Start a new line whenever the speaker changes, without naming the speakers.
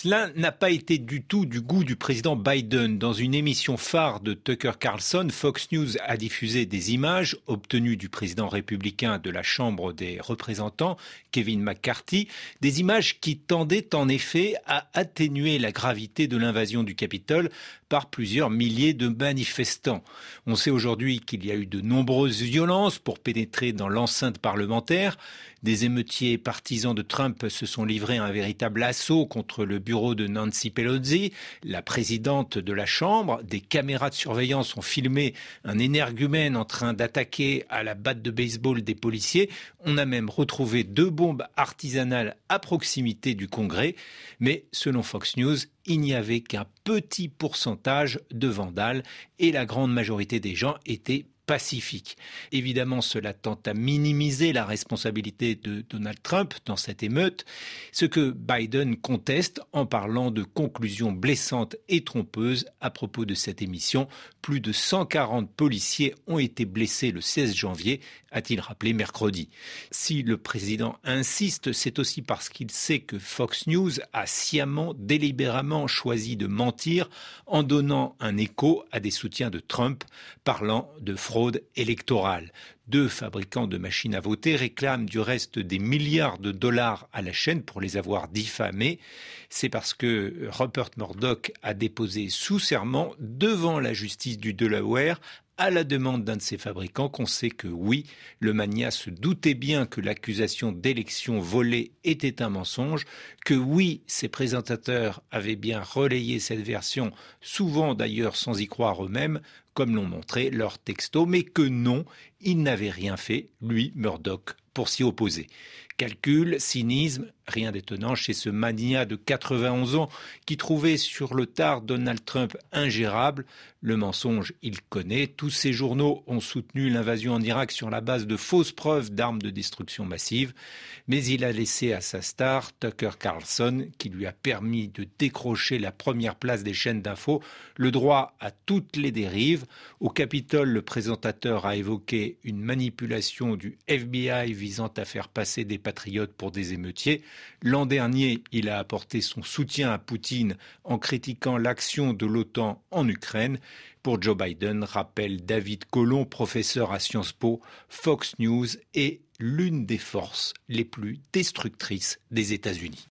Cela n'a pas été du tout du goût du président Biden. Dans une émission phare de Tucker Carlson, Fox News a diffusé des images obtenues du président républicain de la Chambre des représentants, Kevin McCarthy, des images qui tendaient en effet à atténuer la gravité de l'invasion du Capitole par plusieurs milliers de manifestants. On sait aujourd'hui qu'il y a eu de nombreuses violences pour pénétrer dans l'enceinte parlementaire. Des émeutiers partisans de Trump se sont livrés à un véritable assaut contre le bureau de Nancy Pelosi, la présidente de la Chambre. Des caméras de surveillance ont filmé un énergumène en train d'attaquer à la batte de baseball des policiers. On a même retrouvé deux bombes artisanales à proximité du Congrès. Mais selon Fox News, il n'y avait qu'un petit pourcentage de vandales et la grande majorité des gens étaient Évidemment, cela tente à minimiser la responsabilité de Donald Trump dans cette émeute, ce que Biden conteste en parlant de conclusions blessantes et trompeuses à propos de cette émission. Plus de 140 policiers ont été blessés le 16 janvier, a-t-il rappelé mercredi. Si le président insiste, c'est aussi parce qu'il sait que Fox News a sciemment, délibérément choisi de mentir en donnant un écho à des soutiens de Trump parlant de fraude électorale. Deux fabricants de machines à voter réclament du reste des milliards de dollars à la chaîne pour les avoir diffamés. C'est parce que Rupert Murdoch a déposé sous serment devant la justice du Delaware à la demande d'un de ses fabricants qu'on sait que oui, le mania se doutait bien que l'accusation d'élection volée était un mensonge, que oui, ses présentateurs avaient bien relayé cette version, souvent d'ailleurs sans y croire eux-mêmes, comme l'ont montré leurs textos, mais que non, il n'avait rien fait, lui, Murdoch, pour s'y opposer. Calcul, cynisme, rien d'étonnant chez ce mania de 91 ans qui trouvait sur le tard Donald Trump ingérable. Le mensonge, il connaît. Tous ces journaux ont soutenu l'invasion en Irak sur la base de fausses preuves d'armes de destruction massive. Mais il a laissé à sa star, Tucker Carlson, qui lui a permis de décrocher la première place des chaînes d'infos, le droit à toutes les dérives. Au Capitole, le présentateur a évoqué une manipulation du FBI visant à faire passer des patriotes pour des émeutiers. L'an dernier, il a apporté son soutien à Poutine en critiquant l'action de l'OTAN en Ukraine. Pour Joe Biden, rappelle David Colomb, professeur à Sciences Po, Fox News est l'une des forces les plus destructrices des États-Unis.